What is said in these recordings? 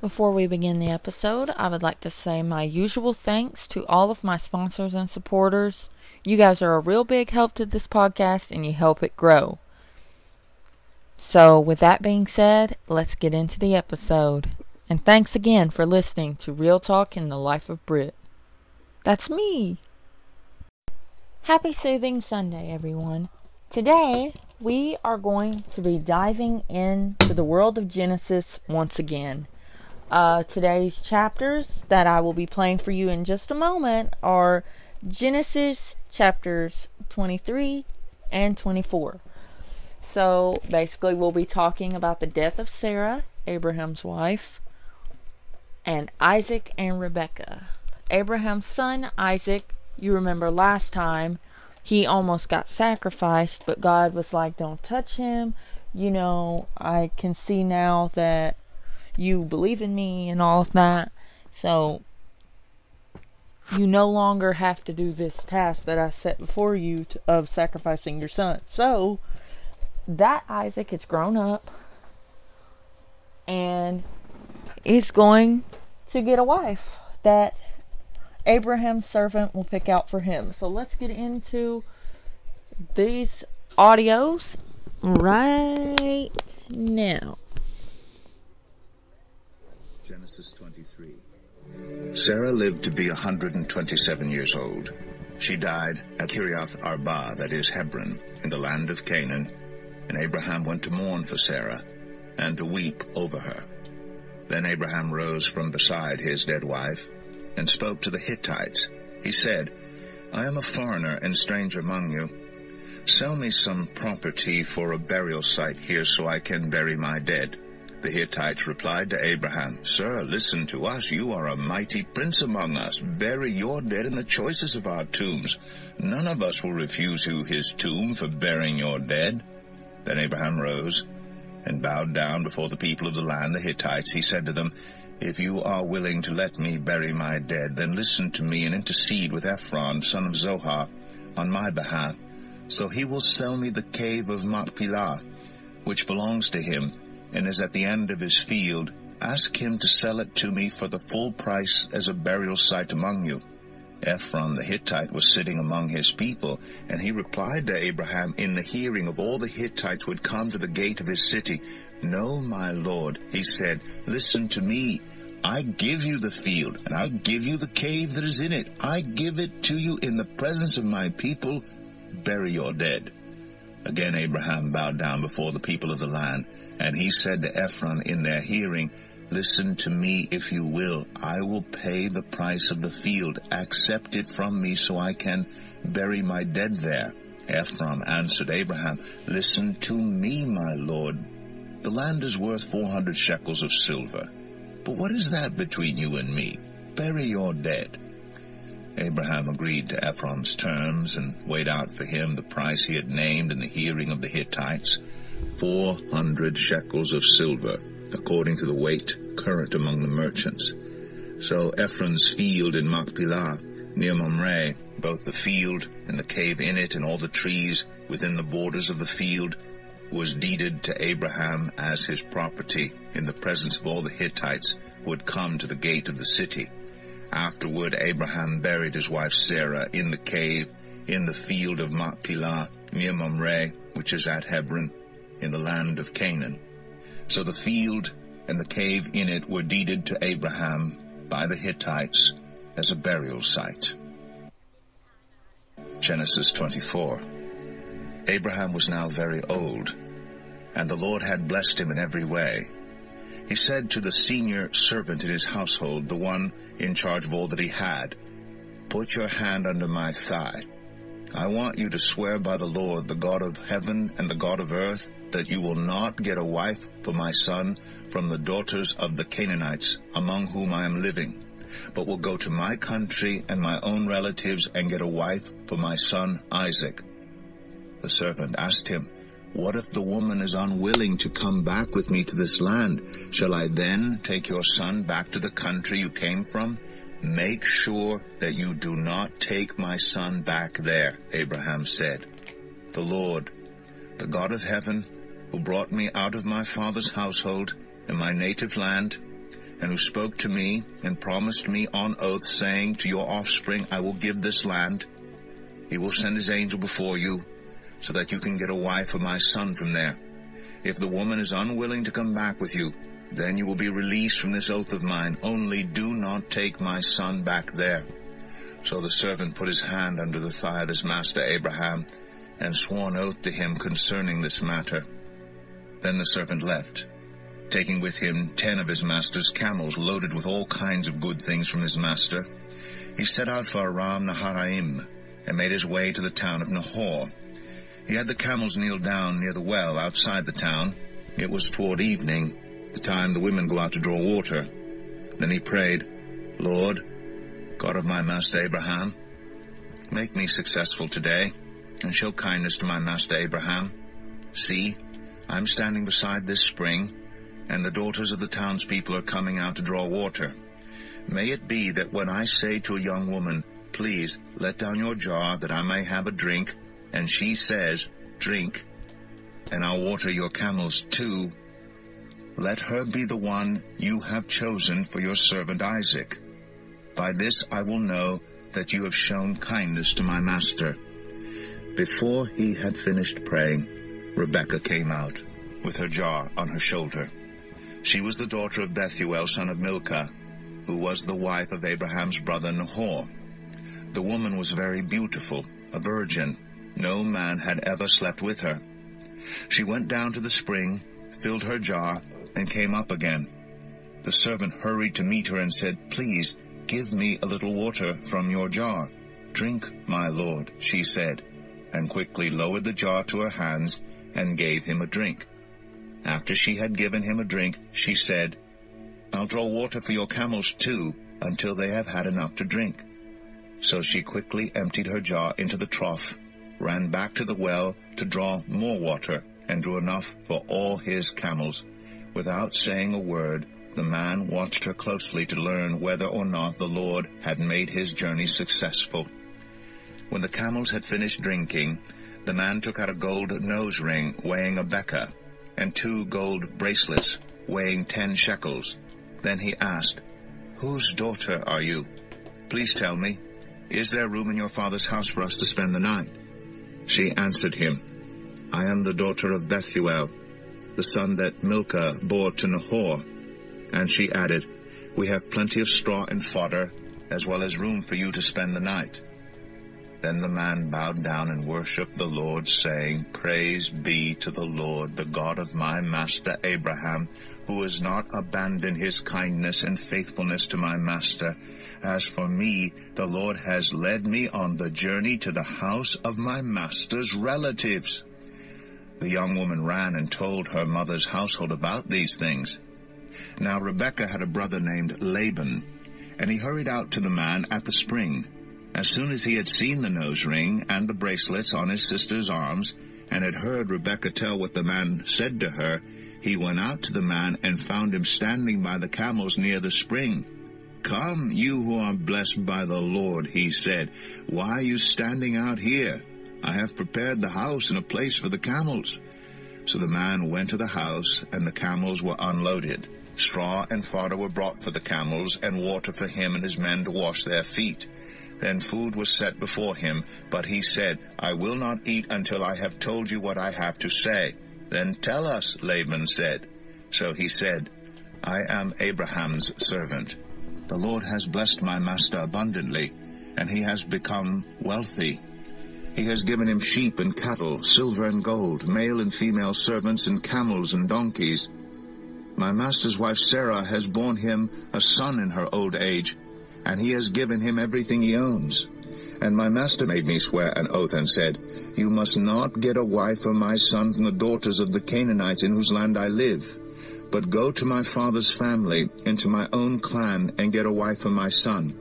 Before we begin the episode, I would like to say my usual thanks to all of my sponsors and supporters. You guys are a real big help to this podcast and you help it grow. So, with that being said, let's get into the episode. And thanks again for listening to Real Talk in the Life of Brit. That's me. Happy Soothing Sunday, everyone. Today, we are going to be diving into the world of Genesis once again. Uh, today's chapters that I will be playing for you in just a moment are Genesis chapters 23 and 24. So basically, we'll be talking about the death of Sarah, Abraham's wife, and Isaac and Rebekah. Abraham's son, Isaac, you remember last time, he almost got sacrificed, but God was like, don't touch him. You know, I can see now that you believe in me and all of that. So you no longer have to do this task that I set before you to, of sacrificing your son. So that Isaac is grown up and is going to get a wife that Abraham's servant will pick out for him. So let's get into these audios right now. Genesis 23. Sarah lived to be 127 years old. She died at Kiriath Arba, that is Hebron, in the land of Canaan, and Abraham went to mourn for Sarah and to weep over her. Then Abraham rose from beside his dead wife and spoke to the Hittites. He said, I am a foreigner and stranger among you. Sell me some property for a burial site here so I can bury my dead. The Hittites replied to Abraham, Sir, listen to us. You are a mighty prince among us. Bury your dead in the choicest of our tombs. None of us will refuse you his tomb for burying your dead. Then Abraham rose and bowed down before the people of the land, the Hittites. He said to them, If you are willing to let me bury my dead, then listen to me and intercede with Ephron, son of Zohar, on my behalf. So he will sell me the cave of Machpelah, which belongs to him, and is at the end of his field, ask him to sell it to me for the full price as a burial site among you. Ephron the Hittite was sitting among his people, and he replied to Abraham in the hearing of all the Hittites who had come to the gate of his city, No, my lord, he said, listen to me. I give you the field, and I give you the cave that is in it. I give it to you in the presence of my people. Bury your dead. Again Abraham bowed down before the people of the land. And he said to Ephron in their hearing, Listen to me if you will. I will pay the price of the field. Accept it from me so I can bury my dead there. Ephron answered Abraham, Listen to me, my lord. The land is worth four hundred shekels of silver. But what is that between you and me? Bury your dead. Abraham agreed to Ephron's terms and weighed out for him the price he had named in the hearing of the Hittites four hundred shekels of silver, according to the weight current among the merchants. So Ephron's field in Machpelah, near Mamre, both the field and the cave in it and all the trees within the borders of the field, was deeded to Abraham as his property in the presence of all the Hittites who had come to the gate of the city. Afterward Abraham buried his wife Sarah in the cave in the field of Machpelah near Mamre, which is at Hebron, in the land of Canaan. So the field and the cave in it were deeded to Abraham by the Hittites as a burial site. Genesis 24 Abraham was now very old, and the Lord had blessed him in every way. He said to the senior servant in his household, the one in charge of all that he had, Put your hand under my thigh. I want you to swear by the Lord, the God of heaven and the God of earth, that you will not get a wife for my son from the daughters of the Canaanites among whom I am living, but will go to my country and my own relatives and get a wife for my son Isaac. The servant asked him, What if the woman is unwilling to come back with me to this land? Shall I then take your son back to the country you came from? Make sure that you do not take my son back there, Abraham said. The Lord, the God of heaven, who brought me out of my father's household and my native land, and who spoke to me and promised me on oath, saying, To your offspring I will give this land. He will send his angel before you, so that you can get a wife for my son from there. If the woman is unwilling to come back with you, then you will be released from this oath of mine. Only do not take my son back there. So the servant put his hand under the thigh of his master Abraham, and swore an oath to him concerning this matter. Then the servant left, taking with him ten of his master's camels loaded with all kinds of good things from his master. He set out for Aram Naharaim, and made his way to the town of Nahor. He had the camels kneel down near the well outside the town. It was toward evening, the time the women go out to draw water. Then he prayed, Lord, God of my master Abraham, make me successful today, and show kindness to my master Abraham. See, I'm standing beside this spring, and the daughters of the townspeople are coming out to draw water. May it be that when I say to a young woman, Please let down your jar that I may have a drink, and she says, Drink, and I'll water your camels too, let her be the one you have chosen for your servant Isaac. By this I will know that you have shown kindness to my master. Before he had finished praying, Rebekah came out, with her jar on her shoulder. She was the daughter of Bethuel, son of Milcah, who was the wife of Abraham's brother Nahor. The woman was very beautiful, a virgin. No man had ever slept with her. She went down to the spring, filled her jar, and came up again. The servant hurried to meet her and said, Please, give me a little water from your jar. Drink, my lord, she said, and quickly lowered the jar to her hands and gave him a drink. After she had given him a drink, she said, I'll draw water for your camels too, until they have had enough to drink. So she quickly emptied her jar into the trough, ran back to the well to draw more water, and drew enough for all his camels. Without saying a word, the man watched her closely to learn whether or not the Lord had made his journey successful. When the camels had finished drinking, the man took out a gold nose ring weighing a beka, and two gold bracelets weighing ten shekels. Then he asked, Whose daughter are you? Please tell me, is there room in your father's house for us to spend the night? She answered him, I am the daughter of Bethuel, the son that Milcah bore to Nahor. And she added, We have plenty of straw and fodder, as well as room for you to spend the night. Then the man bowed down and worshipped the Lord, saying, Praise be to the Lord, the God of my master Abraham, who has not abandoned his kindness and faithfulness to my master. As for me, the Lord has led me on the journey to the house of my master's relatives. The young woman ran and told her mother's household about these things. Now Rebekah had a brother named Laban, and he hurried out to the man at the spring. As soon as he had seen the nose ring and the bracelets on his sister's arms, and had heard Rebekah tell what the man said to her, he went out to the man and found him standing by the camels near the spring. Come, you who are blessed by the Lord, he said. Why are you standing out here? I have prepared the house and a place for the camels. So the man went to the house, and the camels were unloaded. Straw and fodder were brought for the camels, and water for him and his men to wash their feet. Then food was set before him, but he said, I will not eat until I have told you what I have to say. Then tell us, Laban said. So he said, I am Abraham's servant. The Lord has blessed my master abundantly, and he has become wealthy. He has given him sheep and cattle, silver and gold, male and female servants, and camels and donkeys. My master's wife Sarah has borne him a son in her old age, and he has given him everything he owns. And my master made me swear an oath and said, You must not get a wife for my son from the daughters of the Canaanites in whose land I live, but go to my father's family and to my own clan and get a wife for my son.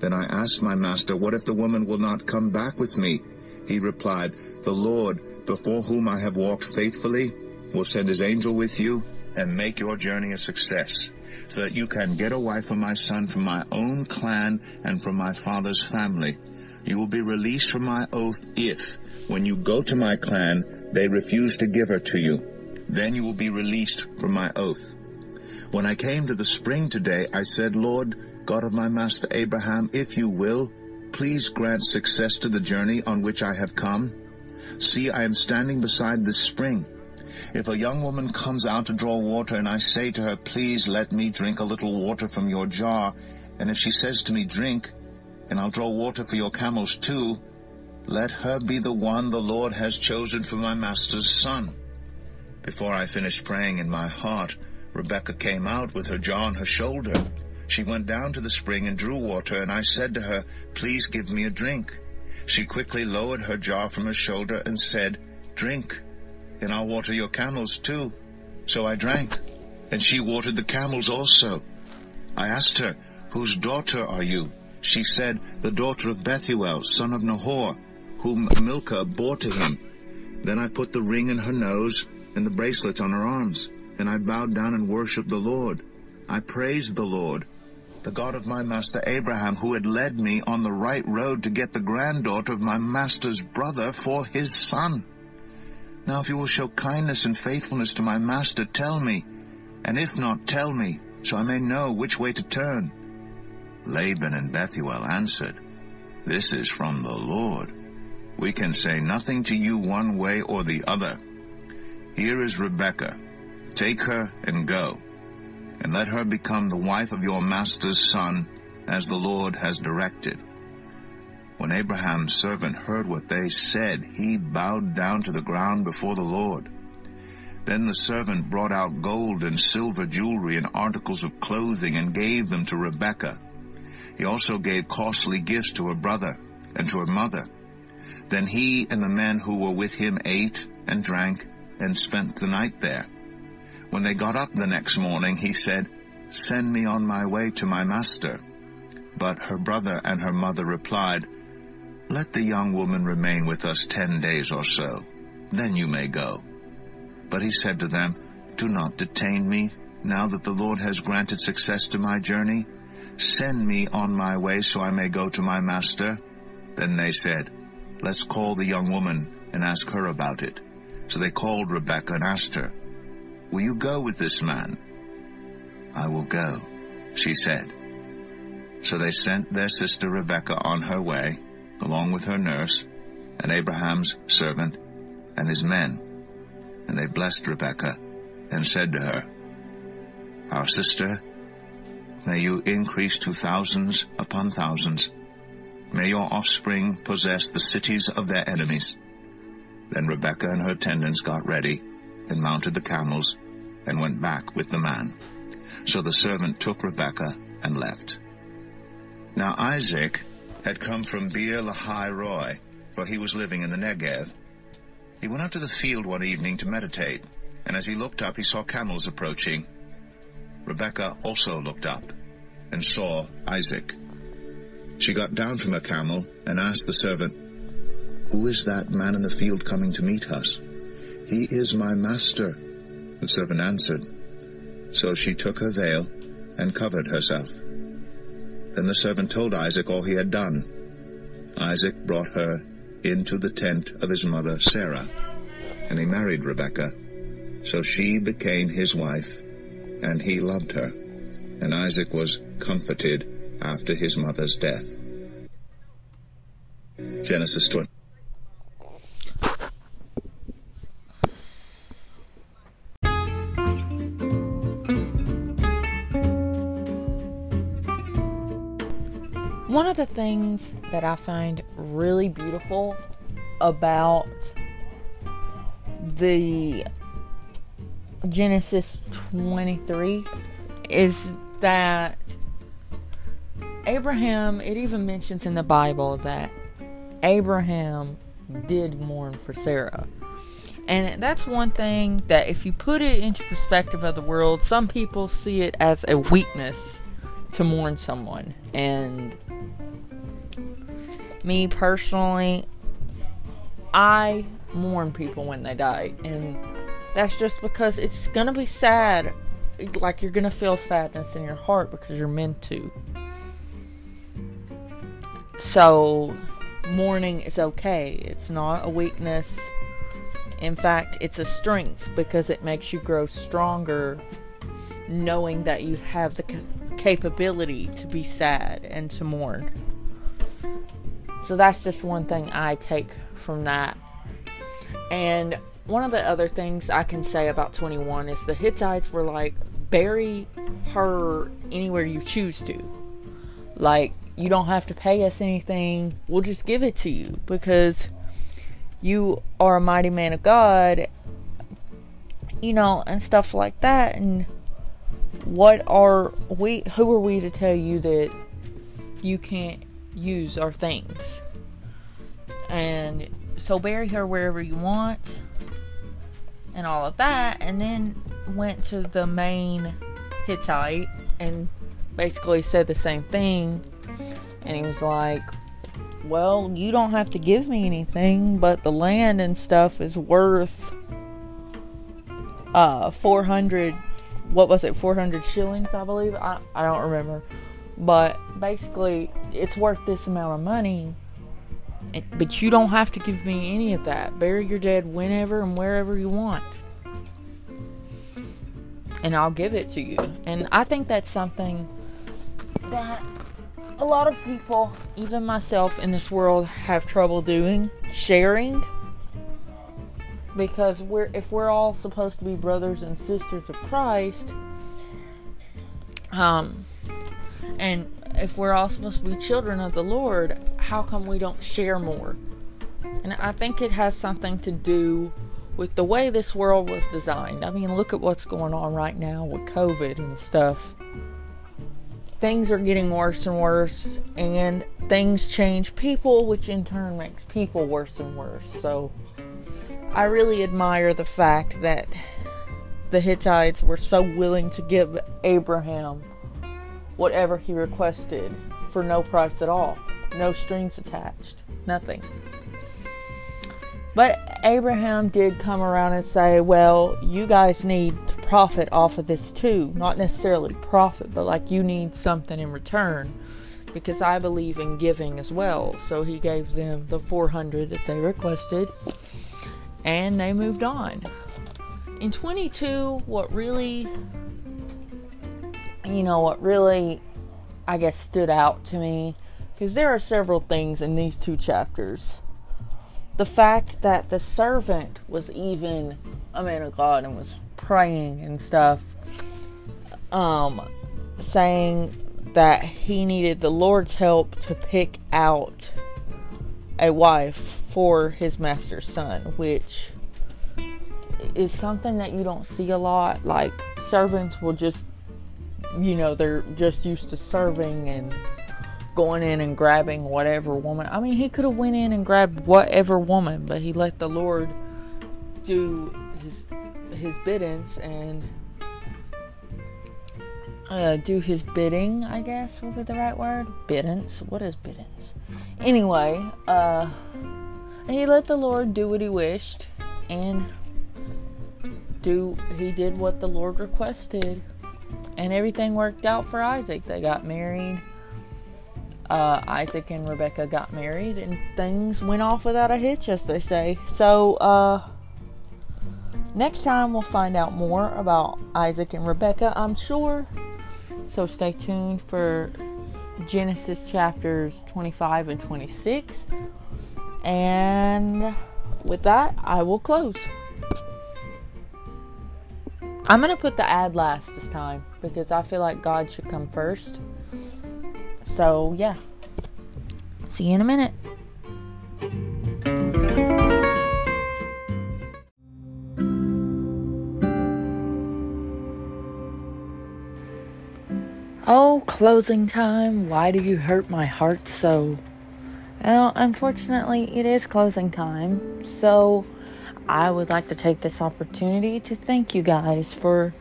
Then I asked my master, What if the woman will not come back with me? He replied, The Lord, before whom I have walked faithfully, will send his angel with you and make your journey a success, so that you can get a wife for my son from my own clan and from my father's family. You will be released from my oath if, when you go to my clan, they refuse to give her to you. Then you will be released from my oath. When I came to the spring today, I said, Lord, God of my master Abraham, if you will, please grant success to the journey on which I have come. See, I am standing beside this spring. If a young woman comes out to draw water and I say to her, please let me drink a little water from your jar, and if she says to me, drink, and I'll draw water for your camels too, let her be the one the Lord has chosen for my master's son. Before I finished praying in my heart, Rebekah came out with her jar on her shoulder. She went down to the spring and drew water, and I said to her, Please give me a drink. She quickly lowered her jar from her shoulder and said, Drink, and I'll water your camels too. So I drank, and she watered the camels also. I asked her, Whose daughter are you? She said, The daughter of Bethuel, son of Nahor, whom Milcah bore to him. Then I put the ring in her nose and the bracelets on her arms, and I bowed down and worshipped the Lord. I praised the Lord the God of my master Abraham, who had led me on the right road to get the granddaughter of my master's brother for his son. Now if you will show kindness and faithfulness to my master, tell me, and if not, tell me, so I may know which way to turn. Laban and Bethuel answered, This is from the Lord. We can say nothing to you one way or the other. Here is Rebekah. Take her and go and let her become the wife of your master's son, as the Lord has directed. When Abraham's servant heard what they said, he bowed down to the ground before the Lord. Then the servant brought out gold and silver jewelry and articles of clothing and gave them to Rebekah. He also gave costly gifts to her brother and to her mother. Then he and the men who were with him ate and drank and spent the night there. When they got up the next morning, he said, Send me on my way to my master. But her brother and her mother replied, Let the young woman remain with us ten days or so. Then you may go. But he said to them, Do not detain me, now that the Lord has granted success to my journey. Send me on my way so I may go to my master. Then they said, Let's call the young woman and ask her about it. So they called Rebekah and asked her, Will you go with this man? I will go, she said. So they sent their sister Rebekah on her way, along with her nurse, and Abraham's servant, and his men. And they blessed Rebekah, and said to her, Our sister, may you increase to thousands upon thousands. May your offspring possess the cities of their enemies. Then Rebekah and her attendants got ready, and mounted the camels, and went back with the man. So the servant took Rebekah and left. Now Isaac had come from Beer Lahai Roi, for he was living in the Negev. He went out to the field one evening to meditate, and as he looked up he saw camels approaching. Rebekah also looked up and saw Isaac. She got down from her camel and asked the servant, Who is that man in the field coming to meet us? He is my master, the servant answered. So she took her veil and covered herself. Then the servant told Isaac all he had done. Isaac brought her into the tent of his mother Sarah, and he married Rebekah. So she became his wife, and he loved her. And Isaac was comforted after his mother's death. Genesis 20. The things that I find really beautiful about the Genesis 23 is that Abraham, it even mentions in the Bible that Abraham did mourn for Sarah. And that's one thing that, if you put it into perspective of the world, some people see it as a weakness to mourn someone. And me personally, I mourn people when they die. And that's just because it's gonna be sad. Like you're gonna feel sadness in your heart because you're meant to. So, mourning is okay. It's not a weakness. In fact, it's a strength because it makes you grow stronger knowing that you have the capability to be sad and to mourn. So that's just one thing I take from that. And one of the other things I can say about 21 is the Hittites were like, bury her anywhere you choose to. Like, you don't have to pay us anything, we'll just give it to you because you are a mighty man of God, you know, and stuff like that. And what are we, who are we to tell you that you can't use our things? And so bury her wherever you want and all of that, and then went to the main Hittite and basically said the same thing. And he was like, Well, you don't have to give me anything, but the land and stuff is worth uh 400 what was it 400 shillings i believe I, I don't remember but basically it's worth this amount of money but you don't have to give me any of that. Bury your dead whenever and wherever you want. And I'll give it to you. And I think that's something that a lot of people, even myself in this world, have trouble doing sharing. Because we're if we're all supposed to be brothers and sisters of Christ, um, and if we're all supposed to be children of the Lord, how come we don't share more? And I think it has something to do with the way this world was designed. I mean, look at what's going on right now with COVID and stuff. Things are getting worse and worse, and things change people, which in turn makes people worse and worse. So, I really admire the fact that the Hittites were so willing to give Abraham whatever he requested for no price at all, no strings attached, nothing. But Abraham did come around and say, Well, you guys need to profit off of this too. Not necessarily profit, but like you need something in return because I believe in giving as well. So he gave them the 400 that they requested and they moved on. In 22, what really you know what really, I guess, stood out to me, because there are several things in these two chapters. The fact that the servant was even a man of God and was praying and stuff, um, saying that he needed the Lord's help to pick out a wife for his master's son, which is something that you don't see a lot. Like, servants will just you know, they're just used to serving and going in and grabbing whatever woman. I mean, he could have went in and grabbed whatever woman, but he let the Lord do his his biddings and uh, do his bidding. I guess would be the right word. Biddance. What is biddance? Anyway, uh, he let the Lord do what he wished, and do he did what the Lord requested and everything worked out for Isaac. They got married. Uh, Isaac and Rebecca got married, and things went off without a hitch, as they say. So, uh, next time we'll find out more about Isaac and Rebecca, I'm sure. So, stay tuned for Genesis chapters 25 and 26. And with that, I will close. I'm going to put the ad last this time because I feel like God should come first. So, yeah. See you in a minute. Oh, closing time. Why do you hurt my heart so? Well, unfortunately, it is closing time. So, I would like to take this opportunity to thank you guys for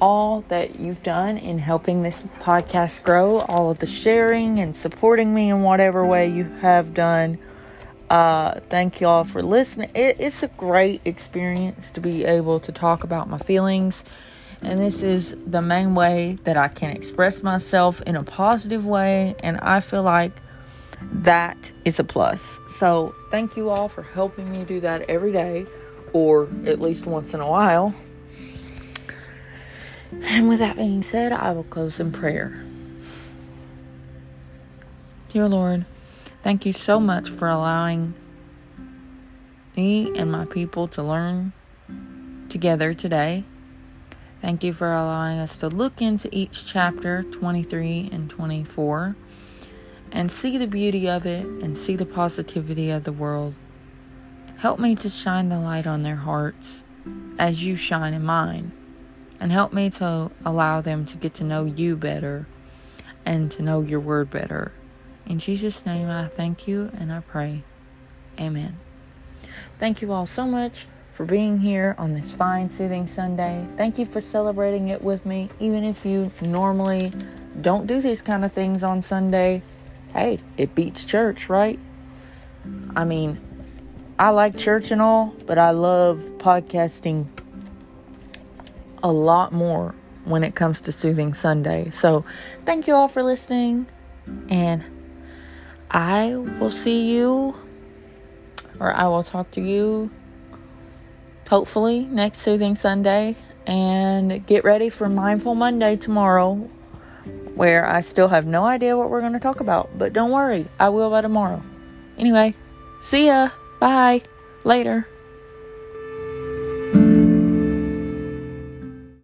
all that you've done in helping this podcast grow, all of the sharing and supporting me in whatever way you have done. Uh, thank you all for listening. It, it's a great experience to be able to talk about my feelings, and this is the main way that I can express myself in a positive way, and I feel like that is a plus. So, thank you all for helping me do that every day or at least once in a while. And with that being said, I will close in prayer. Dear Lord, thank you so much for allowing me and my people to learn together today. Thank you for allowing us to look into each chapter 23 and 24 and see the beauty of it and see the positivity of the world. Help me to shine the light on their hearts as you shine in mine. And help me to allow them to get to know you better and to know your word better. In Jesus' name, I thank you and I pray. Amen. Thank you all so much for being here on this fine, soothing Sunday. Thank you for celebrating it with me, even if you normally don't do these kind of things on Sunday. Hey, it beats church, right? I mean, I like church and all, but I love podcasting a lot more when it comes to Soothing Sunday. So, thank you all for listening, and I will see you, or I will talk to you hopefully next Soothing Sunday. And get ready for Mindful Monday tomorrow, where I still have no idea what we're going to talk about. But don't worry, I will by tomorrow. Anyway, see ya. Bye. Later.